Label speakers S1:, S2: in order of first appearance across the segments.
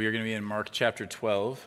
S1: We are going to be in Mark chapter 12.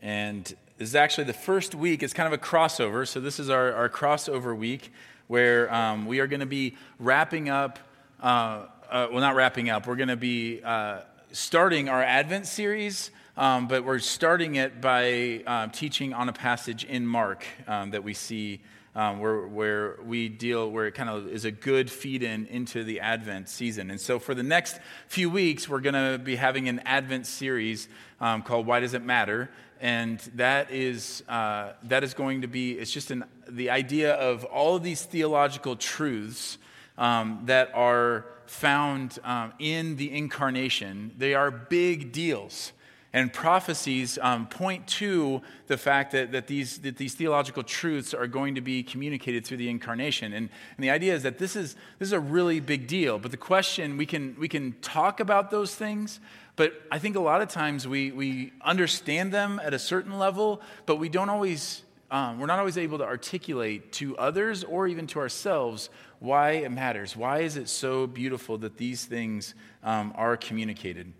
S1: And this is actually the first week. It's kind of a crossover. So, this is our, our crossover week where um, we are going to be wrapping up, uh, uh, well, not wrapping up, we're going to be uh, starting our Advent series. Um, but we're starting it by uh, teaching on a passage in Mark um, that we see um, where, where we deal, where it kind of is a good feed in into the Advent season. And so for the next few weeks, we're going to be having an Advent series um, called Why Does It Matter? And that is, uh, that is going to be, it's just an, the idea of all of these theological truths um, that are found um, in the incarnation. They are big deals. And prophecies um, point to the fact that, that, these, that these theological truths are going to be communicated through the incarnation. And, and the idea is that this is, this is a really big deal. But the question, we can, we can talk about those things, but I think a lot of times we, we understand them at a certain level, but we don't always, um, we're not always able to articulate to others or even to ourselves why it matters. Why is it so beautiful that these things um, are communicated?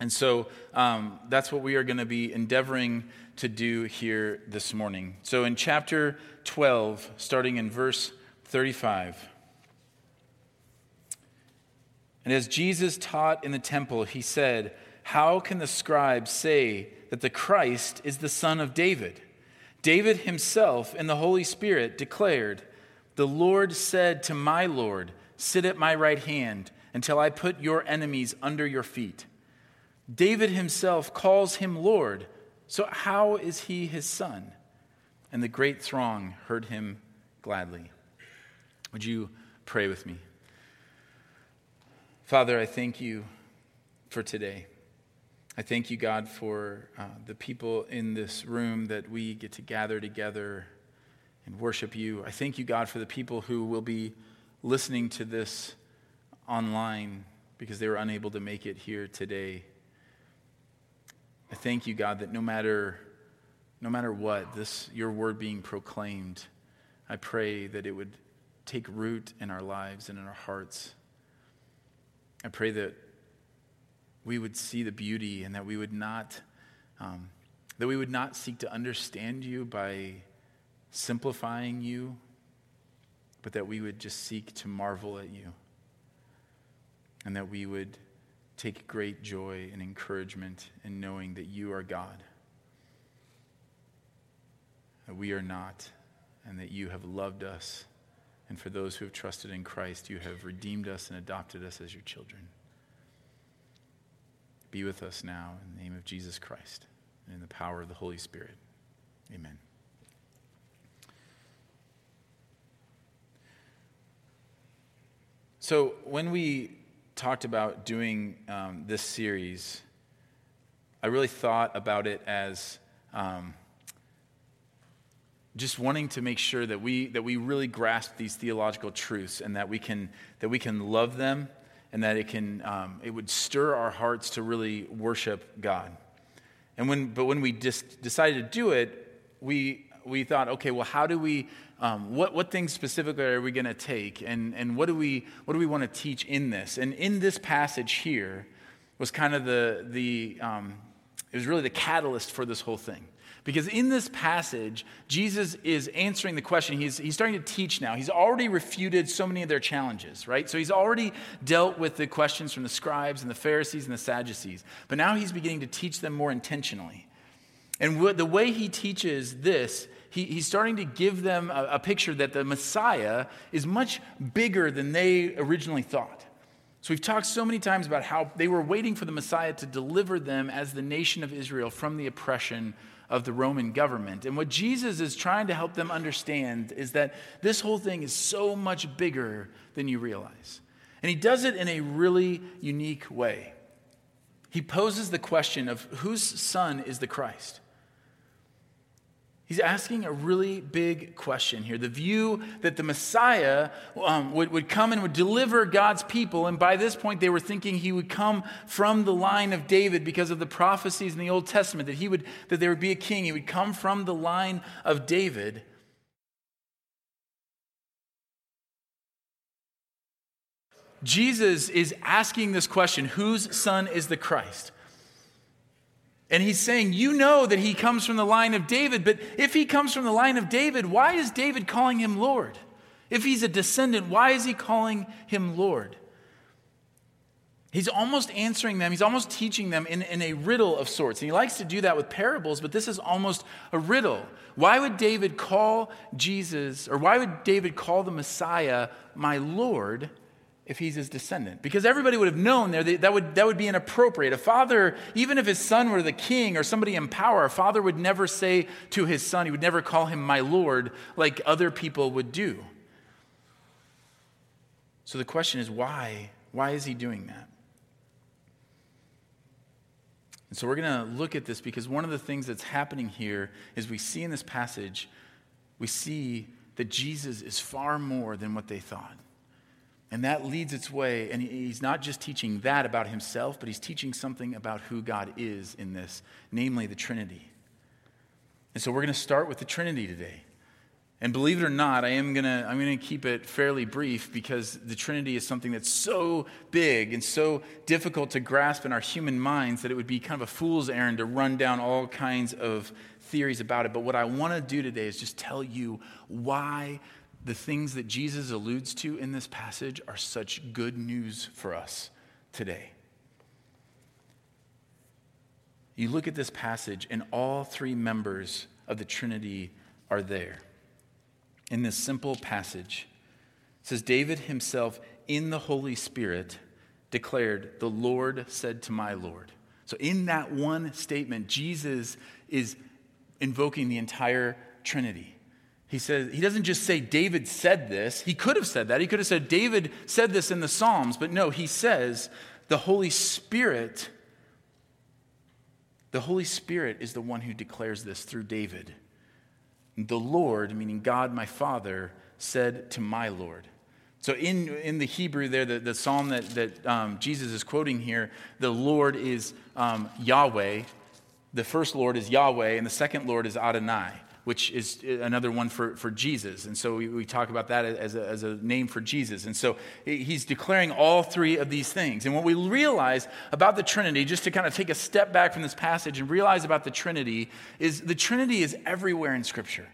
S1: And so um, that's what we are going to be endeavoring to do here this morning. So in chapter 12, starting in verse 35. And as Jesus taught in the temple, he said, How can the scribes say that the Christ is the son of David? David himself in the Holy Spirit declared, The Lord said to my Lord, Sit at my right hand until I put your enemies under your feet. David himself calls him Lord. So, how is he his son? And the great throng heard him gladly. Would you pray with me? Father, I thank you for today. I thank you, God, for uh, the people in this room that we get to gather together and worship you. I thank you, God, for the people who will be listening to this online because they were unable to make it here today. I thank you, God, that no matter, no matter what, this, your word being proclaimed, I pray that it would take root in our lives and in our hearts. I pray that we would see the beauty and that we would not, um, that we would not seek to understand you by simplifying you, but that we would just seek to marvel at you. And that we would take great joy and encouragement in knowing that you are God, that we are not, and that you have loved us. And for those who have trusted in Christ, you have redeemed us and adopted us as your children. Be with us now in the name of Jesus Christ and in the power of the Holy Spirit. Amen. So, when we talked about doing um, this series, I really thought about it as um, just wanting to make sure that we, that we really grasp these theological truths and that we can, that we can love them and that it, can, um, it would stir our hearts to really worship God. And when, but when we just decided to do it, we, we thought, okay, well, how do we um, what, what things specifically are we going to take? And, and what, do we, what do we want to teach in this? And in this passage here was kind of the, the um, it was really the catalyst for this whole thing. Because in this passage jesus is answering the question. He's, he's starting to teach now. He's already refuted so many of their challenges right? So he's already dealt with the questions from the scribes and the pharisees and the sadducees. But now he's beginning to teach them more intentionally. And the way he teaches this he, he's starting to give them a, a picture that the Messiah is much bigger than they originally thought. So we've talked so many times about how they were waiting for the Messiah to deliver them as the nation of Israel from the oppression of the Roman government. And what Jesus is trying to help them understand is that this whole thing is so much bigger than you realize. And he does it in a really unique way. He poses the question of whose son is the Christ? He's asking a really big question here. The view that the Messiah um, would, would come and would deliver God's people, and by this point they were thinking he would come from the line of David because of the prophecies in the Old Testament, that, he would, that there would be a king. He would come from the line of David. Jesus is asking this question whose son is the Christ? And he's saying, You know that he comes from the line of David, but if he comes from the line of David, why is David calling him Lord? If he's a descendant, why is he calling him Lord? He's almost answering them, he's almost teaching them in, in a riddle of sorts. And he likes to do that with parables, but this is almost a riddle. Why would David call Jesus, or why would David call the Messiah my Lord if he's his descendant? Because everybody would have known there that, that, would, that would be inappropriate. A father, even if his son were the king or somebody in power, a father would never say to his son, he would never call him my Lord like other people would do. So the question is why? Why is he doing that? And so we're going to look at this because one of the things that's happening here is we see in this passage, we see that Jesus is far more than what they thought. And that leads its way, and he's not just teaching that about himself, but he's teaching something about who God is in this, namely the Trinity. And so we're going to start with the Trinity today. And believe it or not, I am gonna, I'm gonna keep it fairly brief because the Trinity is something that's so big and so difficult to grasp in our human minds that it would be kind of a fool's errand to run down all kinds of theories about it. But what I wanna do today is just tell you why the things that Jesus alludes to in this passage are such good news for us today. You look at this passage, and all three members of the Trinity are there in this simple passage. Says, David himself in the Holy Spirit declared, The Lord said to my Lord. So, in that one statement, Jesus is invoking the entire Trinity. He says, he doesn't just say David said this. He could have said that. He could have said David said this in the Psalms, but no, he says the Holy Spirit, the Holy Spirit is the one who declares this through David. The Lord, meaning God my Father, said to my Lord. So in, in the Hebrew there, the, the psalm that, that um, Jesus is quoting here, the Lord is um, Yahweh. The first Lord is Yahweh, and the second Lord is Adonai which is another one for, for Jesus. And so we, we talk about that as a, as a name for Jesus. And so he's declaring all three of these things. And what we realize about the Trinity, just to kind of take a step back from this passage and realize about the Trinity, is the Trinity is everywhere in Scripture.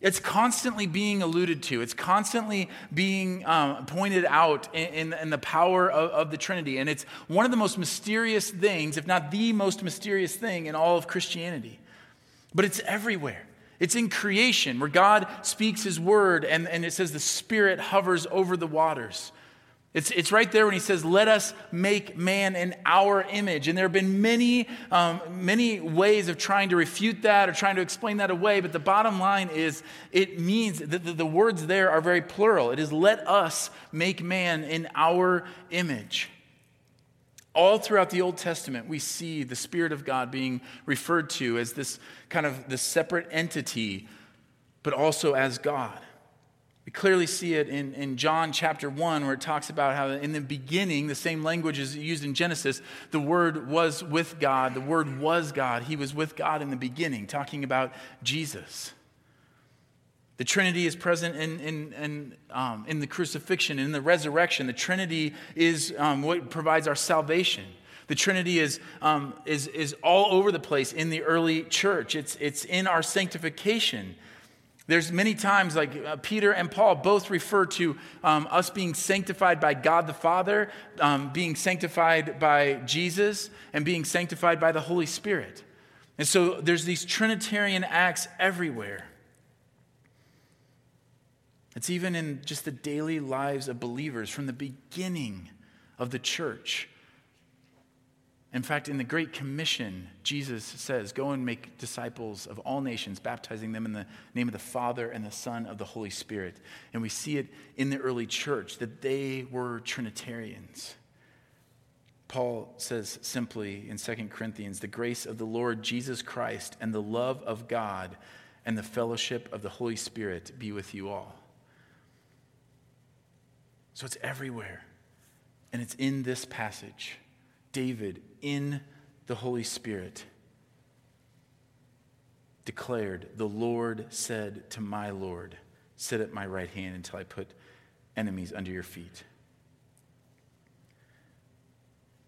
S1: It's constantly being alluded to. It's constantly being um, pointed out in, in, in the power of, of, the Trinity. And it's one of the most mysterious things, if not the most mysterious thing in all of Christianity. But it's everywhere. It's in creation where God speaks his word and, and it says the Spirit hovers over the waters. It's, it's right there when he says, Let us make man in our image. And there have been many, um, many ways of trying to refute that or trying to explain that away. But the bottom line is, it means that the, the words there are very plural. It is, Let us make man in our image. All throughout the Old Testament, we see the Spirit of God being referred to as this kind of this separate entity, but also as God. We clearly see it in, in John chapter 1, where it talks about how in the beginning, the same language is used in Genesis, the Word was with God. The Word was God. He was with God in the beginning, talking about Jesus. The Trinity is present in, in, in, um, in the crucifixion, in the resurrection. The Trinity is um, what provides our salvation. The Trinity is, um, is, is all over the place in the early church, it's, it's in our sanctification. There's many times, like uh, Peter and Paul both refer to um, us being sanctified by God the Father, um, being sanctified by Jesus, and being sanctified by the Holy Spirit. And so there's these Trinitarian acts everywhere. It's even in just the daily lives of believers from the beginning of the church. In fact, in the Great Commission, Jesus says, Go and make disciples of all nations, baptizing them in the name of the Father and the Son of the Holy Spirit. And we see it in the early church that they were Trinitarians. Paul says simply in 2 Corinthians, The grace of the Lord Jesus Christ and the love of God and the fellowship of the Holy Spirit be with you all. So it's everywhere. And it's in this passage. David, in the Holy Spirit, declared, The Lord said to my Lord, Sit at my right hand until I put enemies under your feet.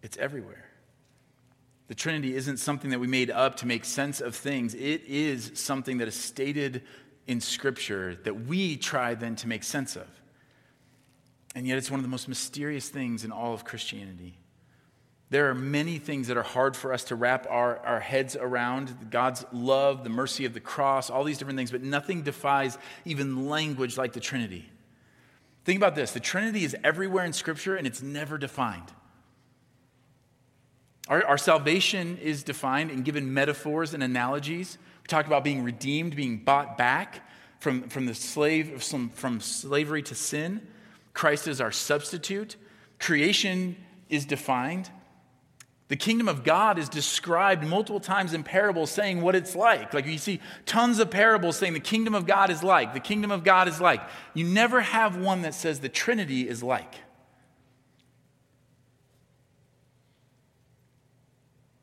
S1: it's everywhere. The Trinity isn't something that we made up to make sense of things. It is something that is stated in Scripture that we try then to make sense of. And yet, it's one of the most mysterious things in all of Christianity. There are many things that are hard for us to wrap our, our heads around God's love, the mercy of the cross, all these different things, but nothing defies even language like the Trinity. Think about this the Trinity is everywhere in Scripture and it's never defined. Our, our salvation is defined and given metaphors and analogies. We talk about being redeemed, being bought back from, from the slave, from, from slavery to sin. Christ is our substitute. Creation is defined. The kingdom of God is described multiple times in parables saying what it's like. Like you see tons of parables saying the kingdom of God is like, the kingdom of God is like. You never have one that says the Trinity is like.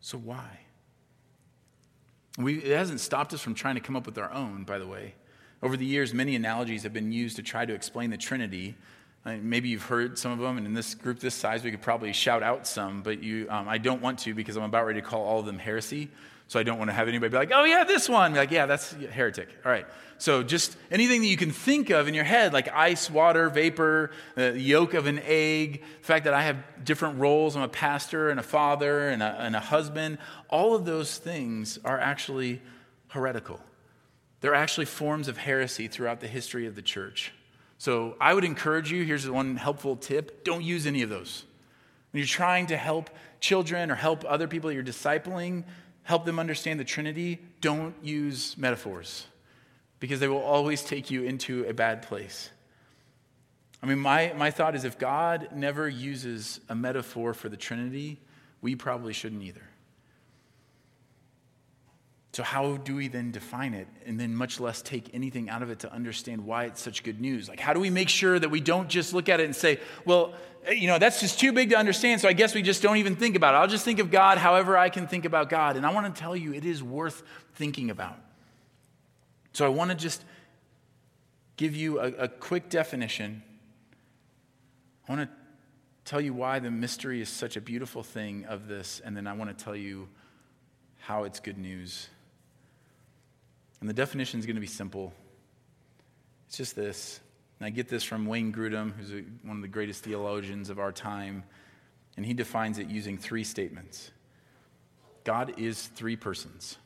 S1: So why? We, it hasn't stopped us from trying to come up with our own, by the way. Over the years, many analogies have been used to try to explain the Trinity. Maybe you've heard some of them, and in this group this size, we could probably shout out some, but you, um, I don't want to because I'm about ready to call all of them heresy. So I don't want to have anybody be like, oh, yeah, this one. Be like, yeah, that's heretic. All right. So just anything that you can think of in your head, like ice, water, vapor, the yolk of an egg, the fact that I have different roles. I'm a pastor and a father and a, and a husband. All of those things are actually heretical. They're actually forms of heresy throughout the history of the church. So I would encourage you here's one helpful tip don't use any of those. When you're trying to help children or help other people you're discipling, help them understand the Trinity, don't use metaphors because they will always take you into a bad place. I mean, my, my thought is if God never uses a metaphor for the Trinity, we probably shouldn't either. So, how do we then define it and then much less take anything out of it to understand why it's such good news? Like, how do we make sure that we don't just look at it and say, well, eh, you know, that's just too big to understand, so I guess we just don't even think about it. I'll just think of God however I can think about God. And I want to tell you, it is worth thinking about. So, I want to just give you a, a quick definition. I want to tell you why the mystery is such a beautiful thing of this, and then I want to tell you how it's good news. And the definition is going to be simple. It's just this. And I get this from Wayne Grudem, who's a, one of the greatest theologians of our time. And he defines it using three statements God is three persons.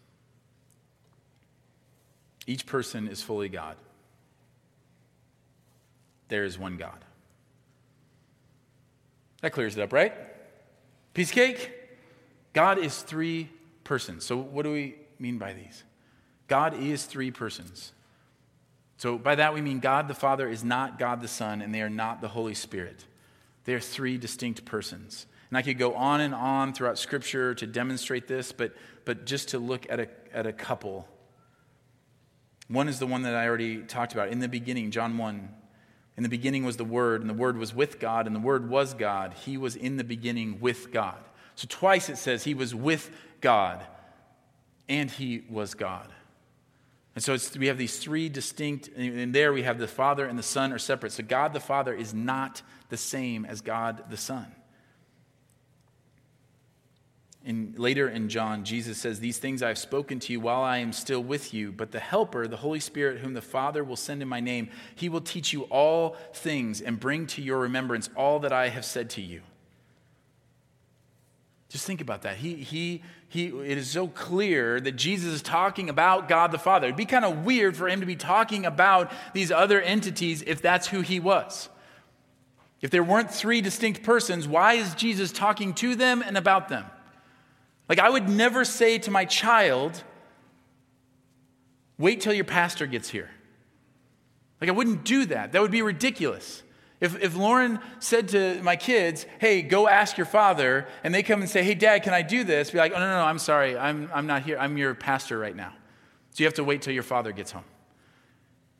S1: Each person is fully God. There is one God. That clears it up, right? Piece cake? God is three persons. So, what do we mean by these? God is three persons. So, by that we mean God the Father is not God the Son, and they are not the Holy Spirit. They are three distinct persons. And I could go on and on throughout Scripture to demonstrate this, but, but just to look at a, at a couple. One is the one that I already talked about. In the beginning, John 1. In the beginning was the Word, and the Word was with God, and the Word was God. He was in the beginning with God. So twice it says he was with God, and he was God. And so we have these three distinct, and there we have the Father and the Son are separate. So God the Father is not the same as God the Son. And later in John, Jesus says, These things I have spoken to you while I am still with you, but the Helper, the Holy Spirit, whom the Father will send in my name, he will teach you all things and bring to your remembrance all that I have said to you. Just think about that. He, he, he, it is so clear that Jesus is talking about God the Father. It'd be kind of weird for him to be talking about these other entities if that's who he was. If there weren't three distinct persons, why is Jesus talking to them and about them? Like, I would never say to my child, wait till your pastor gets here. Like, I wouldn't do that. That would be ridiculous. If, if Lauren said to my kids, hey, go ask your father, and they come and say, hey, dad, can I do this? Be like, oh, no, no, no, I'm sorry. I'm, I'm not here. I'm your pastor right now. So you have to wait till your father gets home.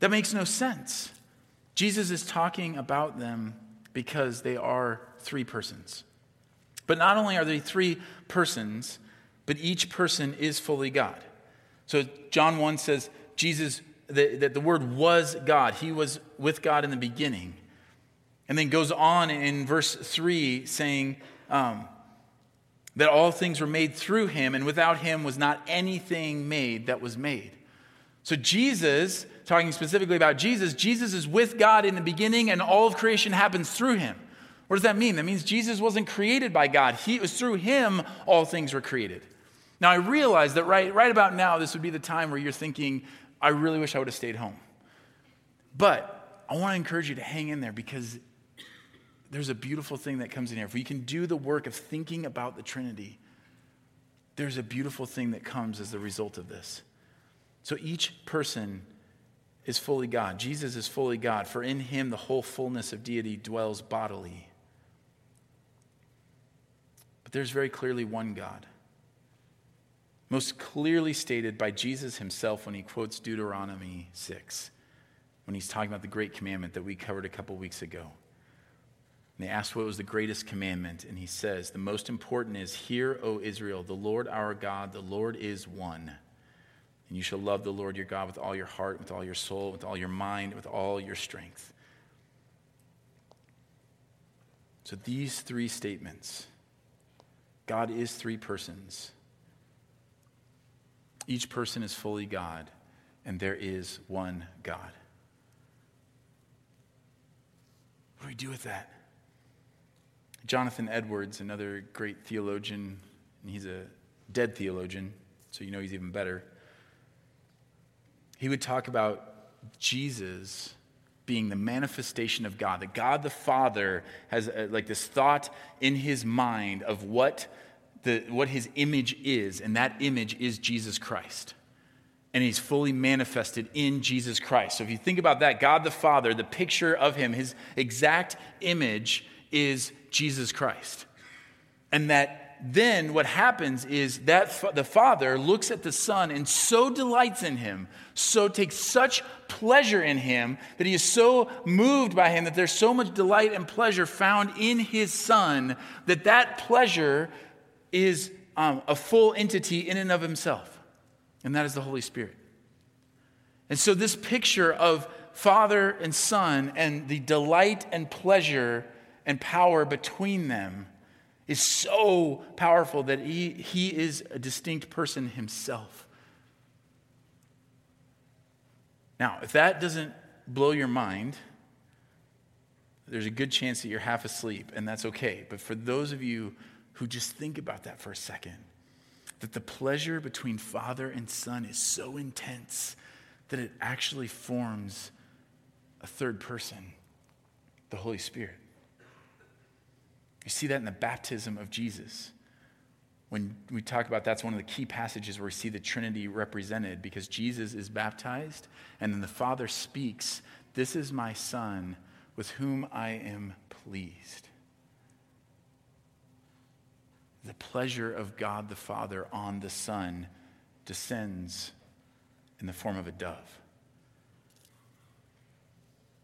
S1: That makes no sense. Jesus is talking about them because they are three persons. But not only are they three persons, but each person is fully God. So John 1 says, Jesus, that, that the Word was God. He was with God in the beginning. And then goes on in verse 3 saying, um, that all things were made through him, and without him was not anything made that was made. So, Jesus, talking specifically about Jesus, Jesus is with God in the beginning, and all of creation happens through him. What does that mean? That means Jesus wasn't created by God. He, it was through him all things were created. Now, I realize that right, right about now, this would be the time where you're thinking, I really wish I would have stayed home. But I want to encourage you to hang in there because there's a beautiful thing that comes in here. If we can do the work of thinking about the Trinity, there's a beautiful thing that comes as the result of this. So each person is fully God. Jesus is fully God, for in him the whole fullness of deity dwells bodily. But there's very clearly one God. Most clearly stated by Jesus himself when he quotes Deuteronomy 6, when he's talking about the great commandment that we covered a couple weeks ago. And they asked what was the greatest commandment, and he says, The most important is, Hear, O Israel, the Lord our God, the Lord is one. And you shall love the Lord your God with all your heart, with all your soul, with all your mind, with all your strength. So these three statements God is three persons. Each person is fully God, and there is one God. What do we do with that? Jonathan Edwards, another great theologian, and he's a dead theologian, so you know he's even better he would talk about Jesus being the manifestation of God, that God the Father has uh, like this thought in his mind of what, the, what his image is, and that image is Jesus Christ. And he's fully manifested in Jesus Christ. So if you think about that, God the Father, the picture of him, his exact image is Jesus Christ. And that then what happens is that the father looks at the son and so delights in him, so takes such pleasure in him that he is so moved by him that there's so much delight and pleasure found in his son that that pleasure is um, a full entity in and of himself, and that is the Holy Spirit. And so this picture of father and son and the delight and pleasure and power between them is so powerful that he, he is a distinct person himself. Now, if that doesn't blow your mind, there's a good chance that you're half asleep, and that's okay. But for those of you who just think about that for a second, that the pleasure between father and son is so intense that it actually forms a third person, the Holy Spirit. You see that in the baptism of Jesus. When we talk about that's one of the key passages where we see the Trinity represented because Jesus is baptized and then the Father speaks, This is my Son with whom I am pleased. The pleasure of God the Father on the Son descends in the form of a dove.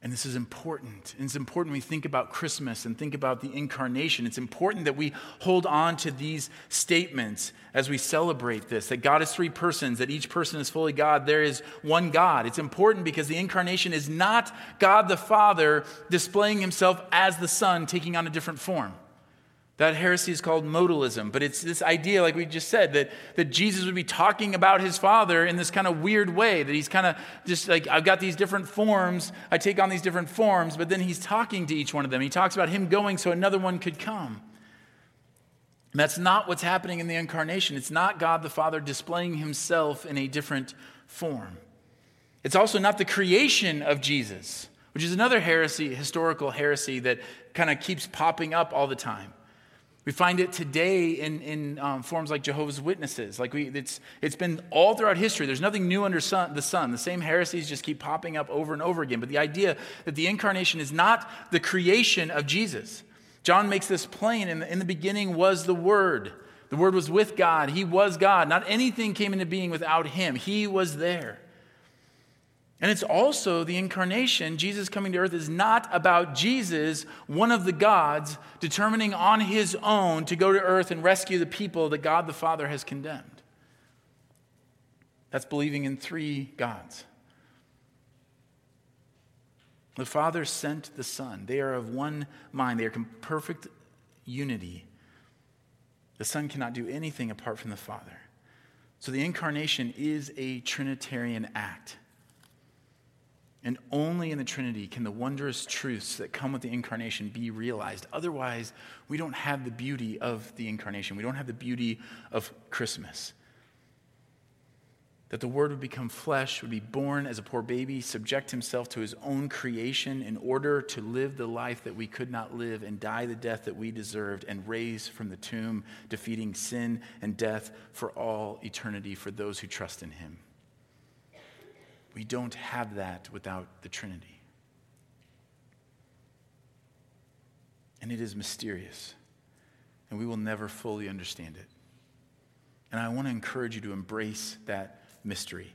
S1: And this is important. And it's important we think about Christmas and think about the incarnation. It's important that we hold on to these statements as we celebrate this that God is three persons, that each person is fully God. There is one God. It's important because the incarnation is not God the Father displaying himself as the Son, taking on a different form. That heresy is called modalism, but it's this idea, like we just said, that, that Jesus would be talking about his Father in this kind of weird way, that he's kind of just like, I've got these different forms, I take on these different forms, but then he's talking to each one of them. He talks about him going so another one could come. And that's not what's happening in the incarnation. It's not God the Father displaying himself in a different form. It's also not the creation of Jesus, which is another heresy, historical heresy that kind of keeps popping up all the time. We find it today in, in um, forms like Jehovah's Witnesses. Like we, it's, it's been all throughout history. There's nothing new under sun, the sun. The same heresies just keep popping up over and over again. But the idea that the incarnation is not the creation of Jesus. John makes this plain. In the, in the beginning was the Word. The Word was with God. He was God. Not anything came into being without Him. He was there. And it's also the incarnation. Jesus coming to earth is not about Jesus, one of the gods, determining on his own to go to earth and rescue the people that God the Father has condemned. That's believing in three gods. The Father sent the Son. They are of one mind, they are in perfect unity. The Son cannot do anything apart from the Father. So the incarnation is a Trinitarian act. And only in the Trinity can the wondrous truths that come with the incarnation be realized. Otherwise, we don't have the beauty of the incarnation. We don't have the beauty of Christmas that the Word would become flesh, would be born as a poor baby, subject himself to his own creation in order to live the life that we could not live and die the death that we deserved and raise from the tomb, defeating sin and death for all eternity for those who trust in him. We don't have that without the Trinity. And it is mysterious, and we will never fully understand it. And I want to encourage you to embrace that mystery.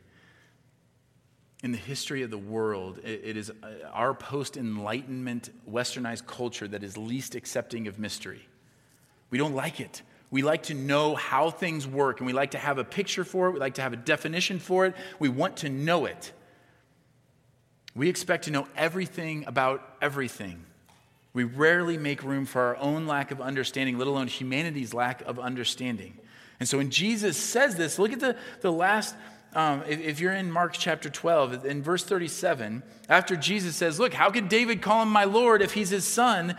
S1: In the history of the world, it is uh, our post Enlightenment westernized culture that is least accepting of mystery. We don't like it. We like to know how things work, and we like to have a picture for it. We like to have a definition for it. We want to know it. We expect to know everything about everything. We rarely make room for our own lack of understanding, let alone humanity's lack of understanding. And so when Jesus says this, look at the, the last um, if, if, you're in Mark chapter 12, in verse 37, after Jesus says, Look, how could David call him my Lord if he's his son?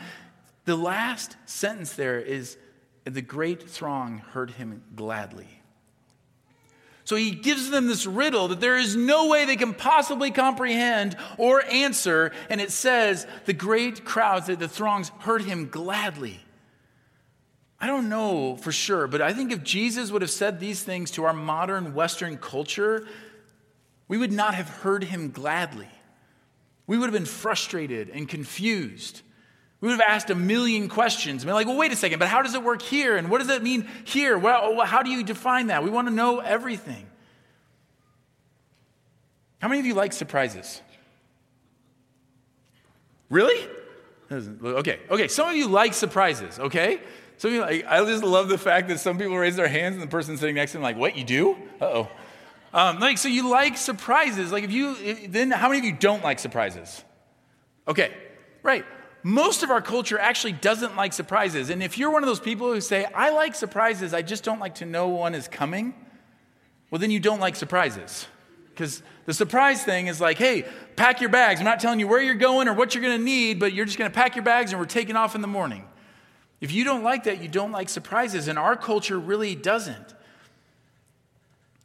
S1: The last sentence there is, The great throng heard him gladly. So he gives them this riddle that there is no way they can possibly comprehend or answer. And it says, The great crowds, the throngs heard him gladly. I don't know for sure, but I think if Jesus would have said these things to our modern Western culture, we would not have heard him gladly. We would have been frustrated and confused. We would have asked a million questions. Been like, well, wait a second, but how does it work here? And what does it mean here? Well, how do you define that? We want to know everything. How many of you like surprises? Really? Okay, okay. Some of you like surprises, okay? Some people, like, I just love the fact that some people raise their hands and the person sitting next to them, like, what, you do? Uh oh. Um, like, so you like surprises. Like, if you, then how many of you don't like surprises? Okay, right. Most of our culture actually doesn't like surprises. And if you're one of those people who say, I like surprises, I just don't like to know one is coming, well, then you don't like surprises. Because the surprise thing is like, hey, pack your bags. I'm not telling you where you're going or what you're going to need, but you're just going to pack your bags and we're taking off in the morning. If you don't like that, you don't like surprises, and our culture really doesn't.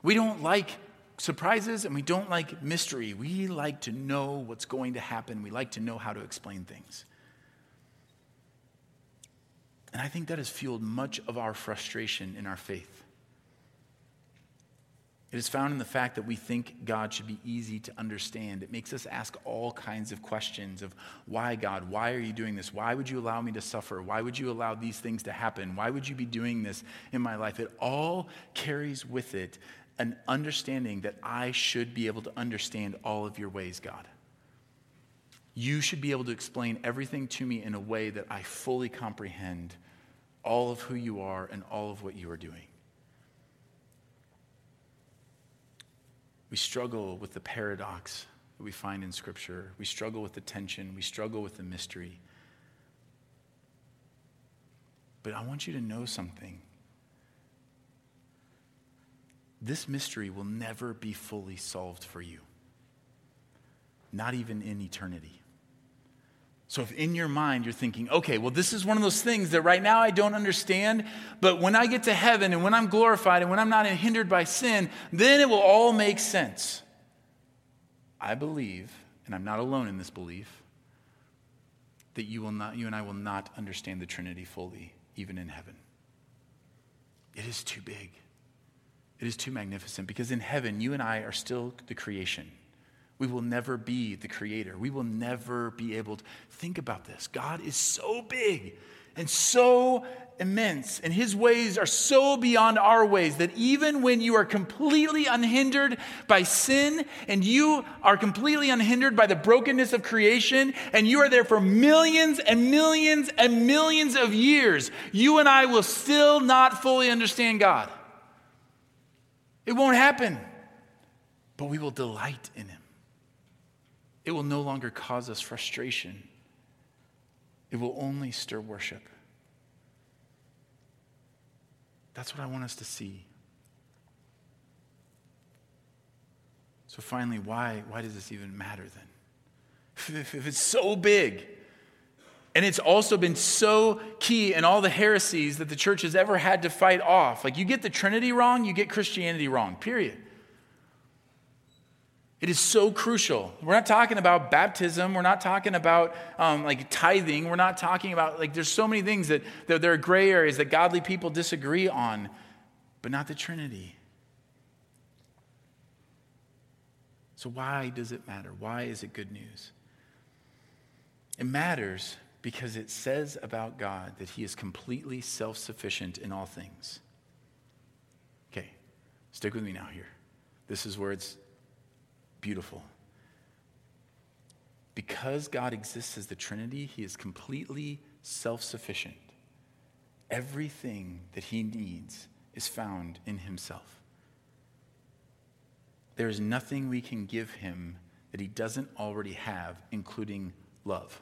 S1: We don't like surprises and we don't like mystery. We like to know what's going to happen, we like to know how to explain things. And I think that has fueled much of our frustration in our faith. It is found in the fact that we think God should be easy to understand. It makes us ask all kinds of questions of why, God? Why are you doing this? Why would you allow me to suffer? Why would you allow these things to happen? Why would you be doing this in my life? It all carries with it an understanding that I should be able to understand all of your ways, God. You should be able to explain everything to me in a way that I fully comprehend all of who you are and all of what you are doing. We struggle with the paradox that we find in Scripture. We struggle with the tension. We struggle with the mystery. But I want you to know something. This mystery will never be fully solved for you, not even in eternity. So, if in your mind you're thinking, okay, well, this is one of those things that right now I don't understand, but when I get to heaven and when I'm glorified and when I'm not hindered by sin, then it will all make sense. I believe, and I'm not alone in this belief, that you, will not, you and I will not understand the Trinity fully, even in heaven. It is too big. It is too magnificent because in heaven, you and I are still the creation. We will never be the creator. We will never be able to think about this. God is so big and so immense, and his ways are so beyond our ways that even when you are completely unhindered by sin and you are completely unhindered by the brokenness of creation, and you are there for millions and millions and millions of years, you and I will still not fully understand God. It won't happen, but we will delight in him. It will no longer cause us frustration. It will only stir worship. That's what I want us to see. So finally, why, why does this even matter then? If, if it's so big, and it's also been so key in all the heresies that the church has ever had to fight off. Like, you get the Trinity wrong, you get Christianity wrong, period. It is so crucial. We're not talking about baptism. We're not talking about um, like tithing. We're not talking about, like, there's so many things that, that there are gray areas that godly people disagree on, but not the Trinity. So, why does it matter? Why is it good news? It matters because it says about God that he is completely self sufficient in all things. Okay, stick with me now here. This is where it's beautiful. Because God exists as the Trinity, he is completely self sufficient. Everything that he needs is found in himself. There is nothing we can give him that he doesn't already have, including love.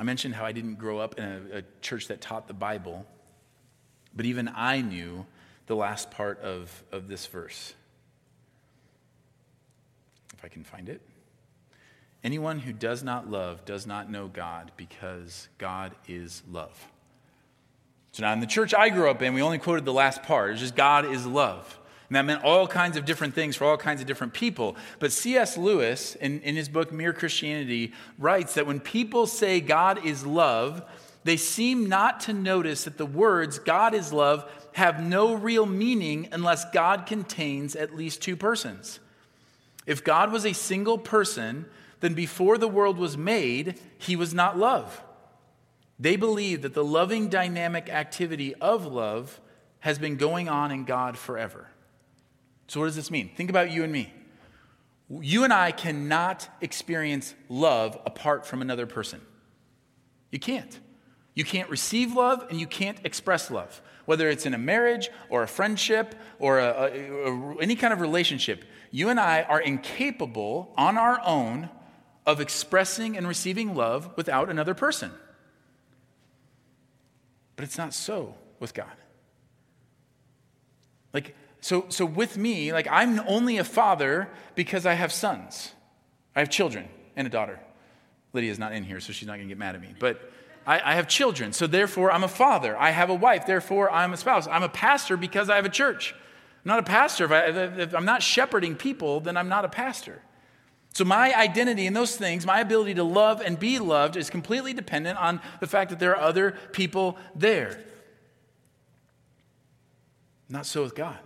S1: I mentioned how I didn't grow up in a, a, church that taught the Bible, but even I knew the last part of, of this verse. I can find it. Anyone who does not love does not know God because God is love. So now in the church I grew up in, we only quoted the last part. It's just God is love. And that meant all kinds of different things for all kinds of different people. But C.S. Lewis, in, in his book Mere Christianity, writes that when people say God is love, they seem not to notice that the words God is love have no real meaning unless God contains at least two persons. If God was a single person, then before the world was made, he was not love. They believe that the loving dynamic activity of love has been going on in God forever. So, what does this mean? Think about you and me. You and I cannot experience love apart from another person. You can't. You can't receive love and you can't express love. Whether it's in a marriage or a friendship or a, a, a, any kind of relationship, you and I are incapable on our own of expressing and receiving love without another person. But it's not so with God. Like, so, so with me, like I'm only a father because I have sons. I have children and a daughter. Lydia's not in here, so she's not going to get mad at me. But I, I, have children, so therefore I'm a father. I have a wife, therefore I'm a spouse. I'm a pastor because I have a church. I'm not a pastor. If, I, if I'm not shepherding people, then I'm not a pastor. So my identity in those things, my ability to love and be loved, is completely dependent on the fact that there are other people there. Not so with God.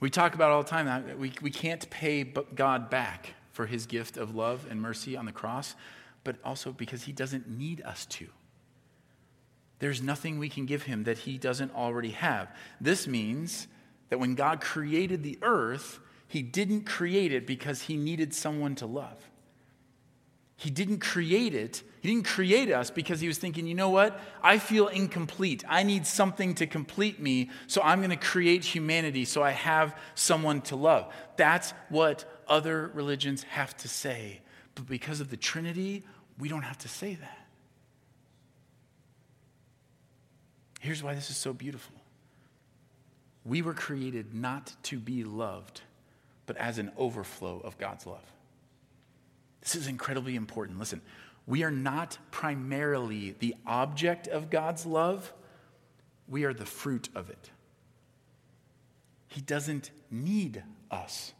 S1: We talk about all the time that we, we can't pay God back for his gift of love and mercy on the cross, but also because he doesn't need us to. There's nothing we can give him that he doesn't already have. This means that when God created the earth, he didn't create it because he needed someone to love. He didn't create it. He didn't create us because he was thinking, you know what? I feel incomplete. I need something to complete me, so I'm going to create humanity so I have someone to love. That's what other religions have to say. But because of the Trinity, we don't have to say that. Here's why this is so beautiful we were created not to be loved, but as an overflow of God's love. This is incredibly important. Listen, we are not primarily the object of God's love, we are the fruit of it. He doesn't need us.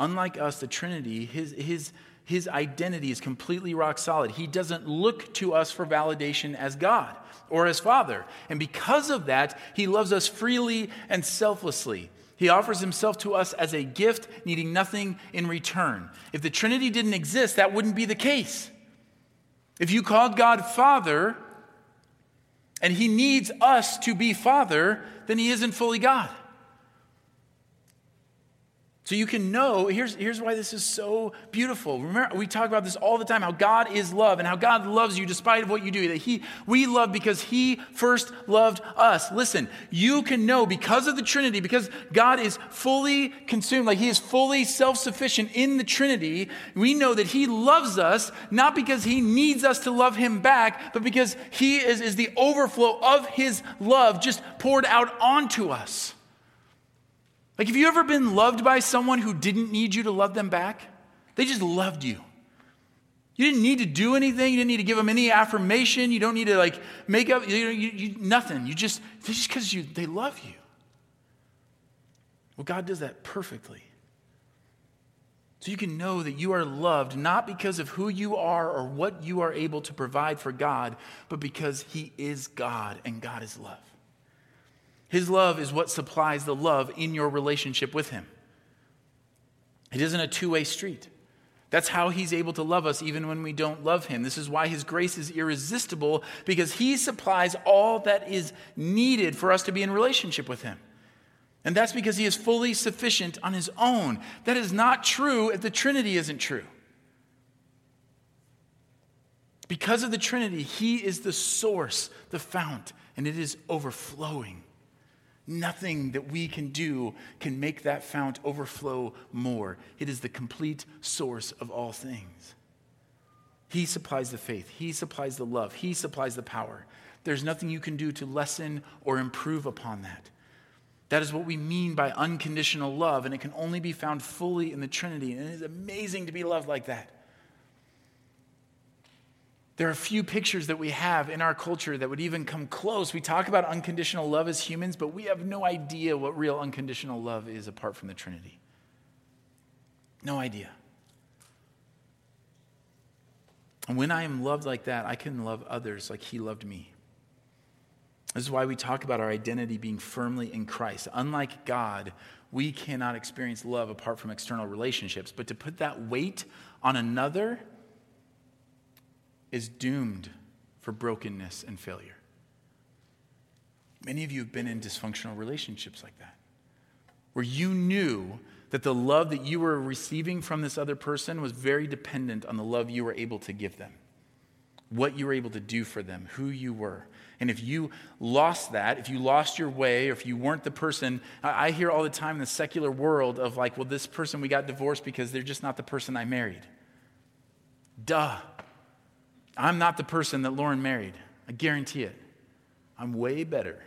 S1: Unlike us, the Trinity, his, his, his identity is completely rock solid. He doesn't look to us for validation as God or as Father. And because of that, he loves us freely and selflessly. He offers himself to us as a gift, needing nothing in return. If the Trinity didn't exist, that wouldn't be the case. If you called God Father and he needs us to be Father, then he isn't fully God. So you can know, here's, here's why this is so beautiful. Remember, we talk about this all the time, how God is love and how God loves you despite of what you do. That he, we love because he first loved us. Listen, you can know because of the Trinity, because God is fully consumed, like he is fully self-sufficient in the Trinity, we know that he loves us, not because he needs us to love him back, but because he is, is the overflow of his love just poured out onto us. Like, have you ever been loved by someone who didn't need you to love them back? They just loved you. You didn't need to do anything. You didn't need to give them any affirmation. You don't need to like make up you, you, you, nothing. You just just because you they love you. Well, God does that perfectly. So you can know that you are loved not because of who you are or what you are able to provide for God, but because He is God and God is love. His love is what supplies the love in your relationship with Him. It isn't a two way street. That's how He's able to love us even when we don't love Him. This is why His grace is irresistible because He supplies all that is needed for us to be in relationship with Him. And that's because He is fully sufficient on His own. That is not true if the Trinity isn't true. Because of the Trinity, He is the source, the fount, and it is overflowing. Nothing that we can do can make that fount overflow more. It is the complete source of all things. He supplies the faith, He supplies the love, He supplies the power. There's nothing you can do to lessen or improve upon that. That is what we mean by unconditional love, and it can only be found fully in the Trinity. And it is amazing to be loved like that. There are few pictures that we have in our culture that would even come close. We talk about unconditional love as humans, but we have no idea what real unconditional love is apart from the Trinity. No idea. And when I am loved like that, I can love others like He loved me. This is why we talk about our identity being firmly in Christ. Unlike God, we cannot experience love apart from external relationships. But to put that weight on another, is doomed for brokenness and failure. Many of you have been in dysfunctional relationships like that, where you knew that the love that you were receiving from this other person was very dependent on the love you were able to give them, what you were able to do for them, who you were. And if you lost that, if you lost your way, or if you weren't the person, I hear all the time in the secular world of like, well, this person we got divorced because they're just not the person I married. Duh. I'm not the person that Lauren married. I guarantee it. I'm way better.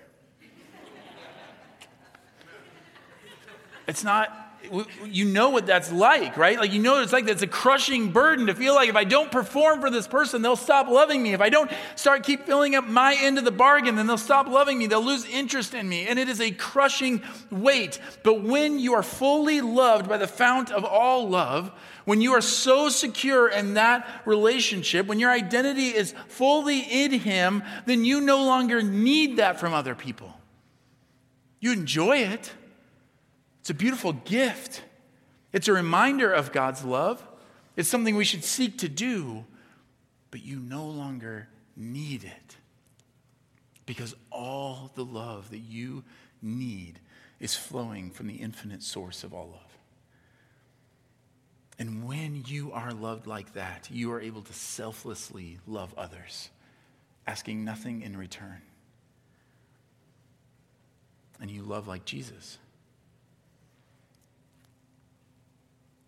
S1: it's not, you know what that's like, right? Like, you know what it's like. That's a crushing burden to feel like if I don't perform for this person, they'll stop loving me. If I don't start keep filling up my end of the bargain, then they'll stop loving me. They'll lose interest in me. And it is a crushing weight. But when you are fully loved by the fount of all love, when you are so secure in that relationship, when your identity is fully in Him, then you no longer need that from other people. You enjoy it. It's a beautiful gift. It's a reminder of God's love. It's something we should seek to do, but you no longer need it because all the love that you need is flowing from the infinite source of all love. And when you are loved like that, you are able to selflessly love others, asking nothing in return. And you love like Jesus.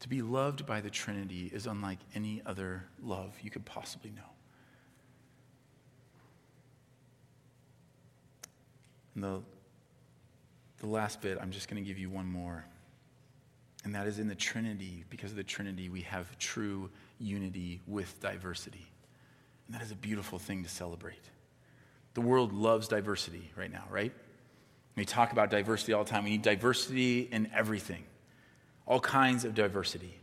S1: To be loved by the Trinity is unlike any other love you could possibly know. And the, the last bit, I'm just going to give you one more. And that is in the Trinity, because of the Trinity, we have true unity with diversity. And that is a beautiful thing to celebrate. The world loves diversity right now, right? We talk about diversity all the time. We need diversity in everything, all kinds of diversity.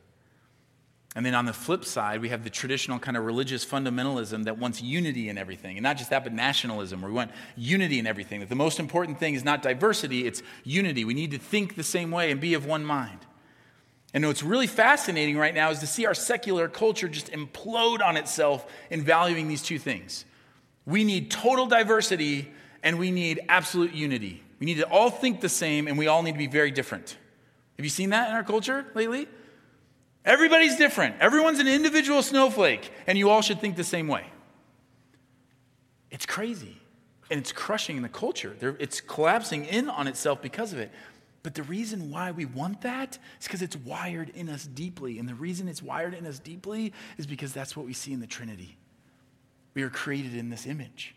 S1: And then on the flip side, we have the traditional kind of religious fundamentalism that wants unity in everything. And not just that, but nationalism, where we want unity in everything. That the most important thing is not diversity, it's unity. We need to think the same way and be of one mind. And what's really fascinating right now is to see our secular culture just implode on itself in valuing these two things. We need total diversity and we need absolute unity. We need to all think the same and we all need to be very different. Have you seen that in our culture lately? Everybody's different. Everyone's an individual snowflake, and you all should think the same way. It's crazy, and it's crushing the culture. It's collapsing in on itself because of it. But the reason why we want that is because it's wired in us deeply. And the reason it's wired in us deeply is because that's what we see in the Trinity. We are created in this image.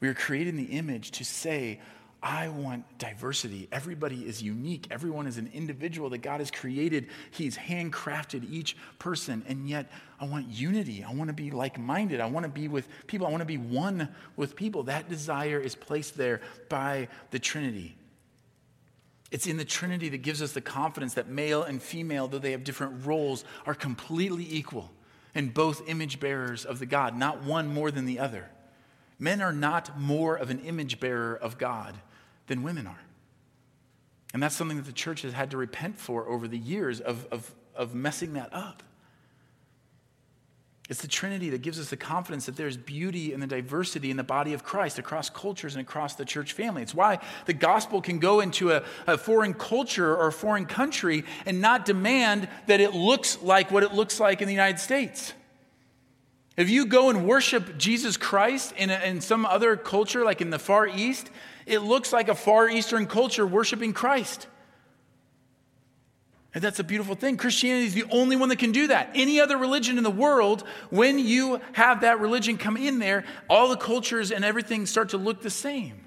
S1: We are created in the image to say, I want diversity. Everybody is unique. Everyone is an individual that God has created. He's handcrafted each person. And yet, I want unity. I want to be like minded. I want to be with people. I want to be one with people. That desire is placed there by the Trinity. It's in the Trinity that gives us the confidence that male and female, though they have different roles, are completely equal and both image bearers of the God, not one more than the other. Men are not more of an image bearer of God than women are. And that's something that the church has had to repent for over the years of, of, of messing that up. It's the Trinity that gives us the confidence that there's beauty in the diversity in the body of Christ across cultures and across the church family. It's why the gospel can go into a, a, foreign culture or a foreign country and not demand that it looks like what it looks like in the United States. If you go and worship Jesus Christ in, a, in some other culture, like in the Far East, it looks like a Far Eastern culture worshiping Christ. And that's a beautiful thing. Christianity is the only one that can do that. Any other religion in the world, when you have that religion come in there, all the cultures and everything start to look the same.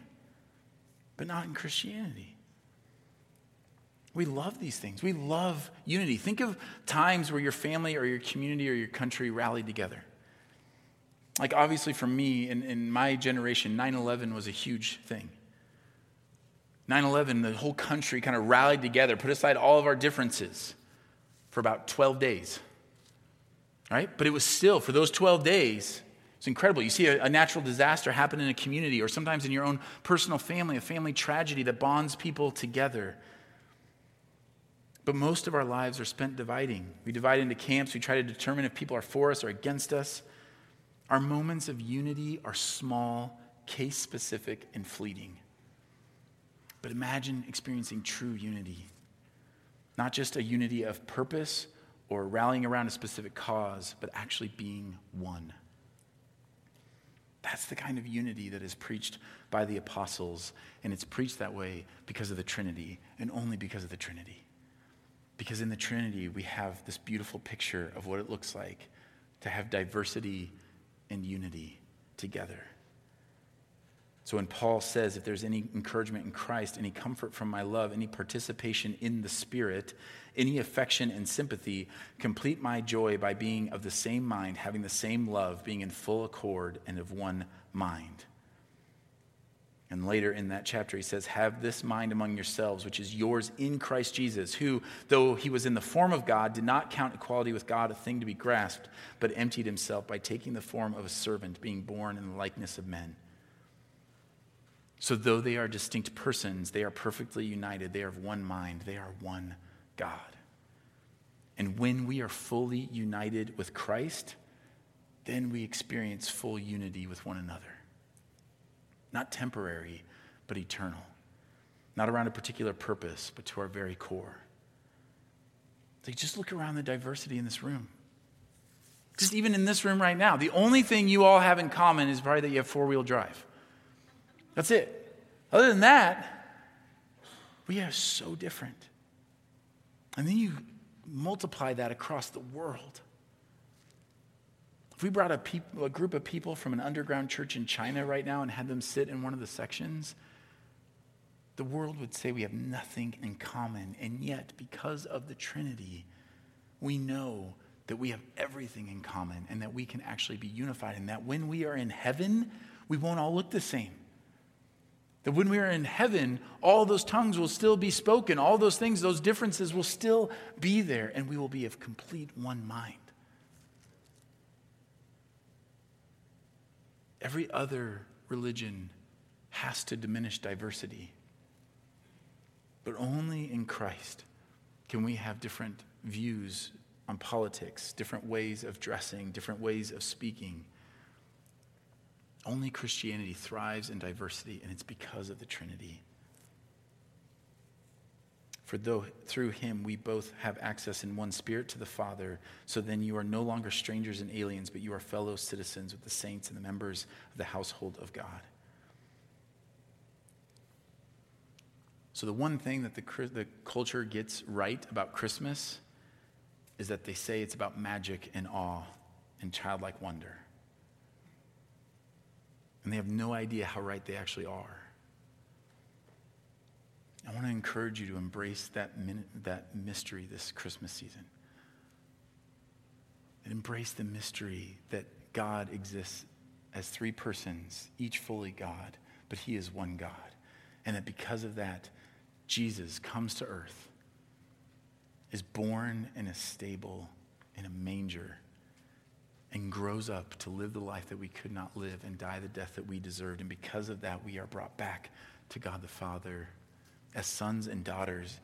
S1: But not in Christianity. We love these things. We love unity. Think of times where your family or your community or your country rallied together. Like, obviously, for me, in, in my generation, 9 11 was a huge thing. 9 11, the whole country kind of rallied together, put aside all of our differences for about 12 days. Right? But it was still, for those 12 days, it's incredible. You see a, a, natural disaster happen in a community or sometimes in your own personal family, a family tragedy that bonds people together. But most of our lives are spent dividing. We divide into camps. We try to determine if people are for us or against us. Our moments of unity are small, case specific, and fleeting. But imagine experiencing true unity. Not just a unity of purpose or rallying around a specific cause, but actually being one. That's the kind of unity that is preached by the apostles, and it's preached that way because of the Trinity, and only because of the Trinity. Because in the Trinity, we have this beautiful picture of what it looks like to have diversity and unity together. So when Paul says, if there's any encouragement in Christ, any comfort from my love, any participation in the Spirit, any affection and sympathy, complete my joy by being of the same mind, having the same love, being in full accord and of one mind. And later in that chapter, he says, Have this mind among yourselves, which is yours in Christ Jesus, who, though he was in the form of God, did not count equality with God a thing to be grasped, but emptied himself by taking the form of a servant, being born in the likeness of men. So, though they are distinct persons, they are perfectly united. They are of one mind. They are one God. And when we are fully united with Christ, then we experience full unity with one another. Not temporary, but eternal. Not around a particular purpose, but to our very core. Like, just look around the diversity in this room. Just even in this room right now, the only thing you all have in common is probably that you have four wheel drive. That's it. Other than that, we are so different. And then you multiply that across the world. If we brought a, peop- a, group of people from an underground church in China right now and had them sit in one of the sections, the world would say we have nothing in common. And yet, because of the Trinity, we know that we have everything in common and that we can actually be unified, and that when we are in heaven, we won't all look the same. That when we are in heaven, all those tongues will still be spoken, all those things, those differences will still be there, and we will be of complete one mind. Every other religion has to diminish diversity, but only in Christ can we have different views on politics, different ways of dressing, different ways of speaking only Christianity thrives in diversity, and it's because of the Trinity. For though through him we both have access in one spirit to the Father, so then you are no longer strangers and aliens, but you are fellow citizens with the saints and the members of the household of God. So, the one thing that the, the culture gets right about Christmas is that they say it's about magic and awe and childlike wonder. And they have no idea how right they actually are. I want to encourage you to embrace that, min- that mystery this Christmas season. And embrace the mystery that God exists as three persons, each fully God, but He is one God. And that because of that, Jesus comes to earth, is born in a stable, in a manger, and grows up to live the life that we could not live and die the death that we deserved. And because of that, we are brought back to God the Father as sons and daughters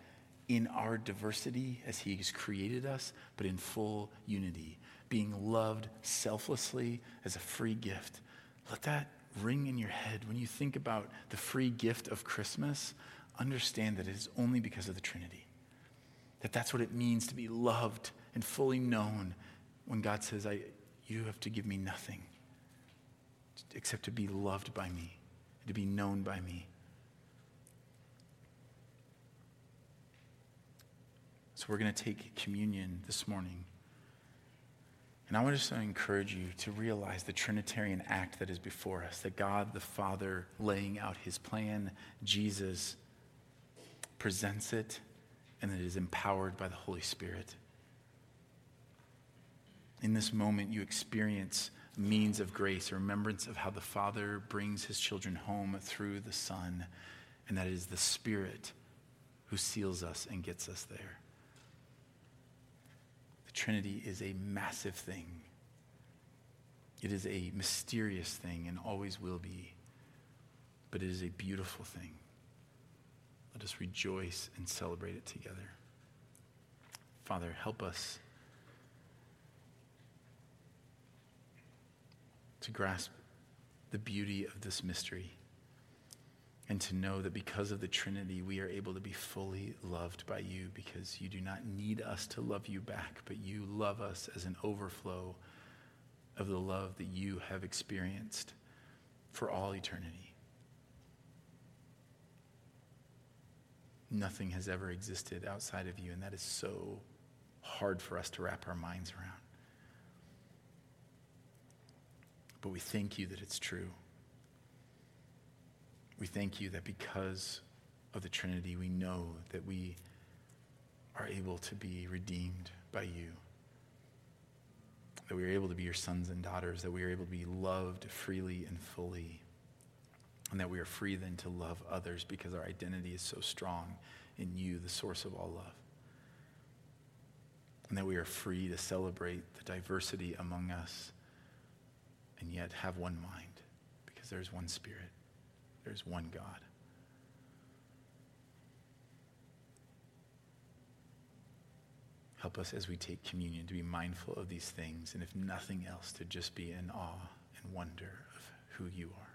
S1: in our diversity as He has created us, but in full unity, being loved selflessly as a free gift. Let that ring in your head when you think about the free gift of Christmas. Understand that it is only because of the Trinity. That that's what it means to be loved and fully known when God says, I, You have to give me nothing except to be loved by me, to be known by me. So we're going to take communion this morning. And I want to encourage you to realize the Trinitarian act that is before us that God the Father laying out his plan, Jesus presents it, and it is empowered by the Holy Spirit. In this moment, you experience a means of grace, a remembrance of how the Father brings his children home through the Son, and that it is the Spirit who seals us and gets us there. The Trinity is a massive thing. It is a mysterious thing and always will be, but it is a beautiful thing. Let us rejoice and celebrate it together. Father, help us to grasp the beauty of this mystery and to know that because of the Trinity, we are able to be fully loved by you because you do not need us to love you back, but you love us as an overflow of the love that you have experienced for all eternity. Nothing has ever existed outside of you, and that is so hard for us to wrap our minds around. But we thank you that it's true. We thank you that because of the Trinity, we know that we are able to be redeemed by you. That we are able to be your sons and daughters, that we are able to be loved freely and fully, and that we are free then to love others because our identity is so strong in you, the source of all love. And that we are free to celebrate the diversity among us and yet have one mind because there's one spirit. There's one God. Help us as we take communion to be mindful of these things, and if nothing else, to just be in awe and wonder of who you are.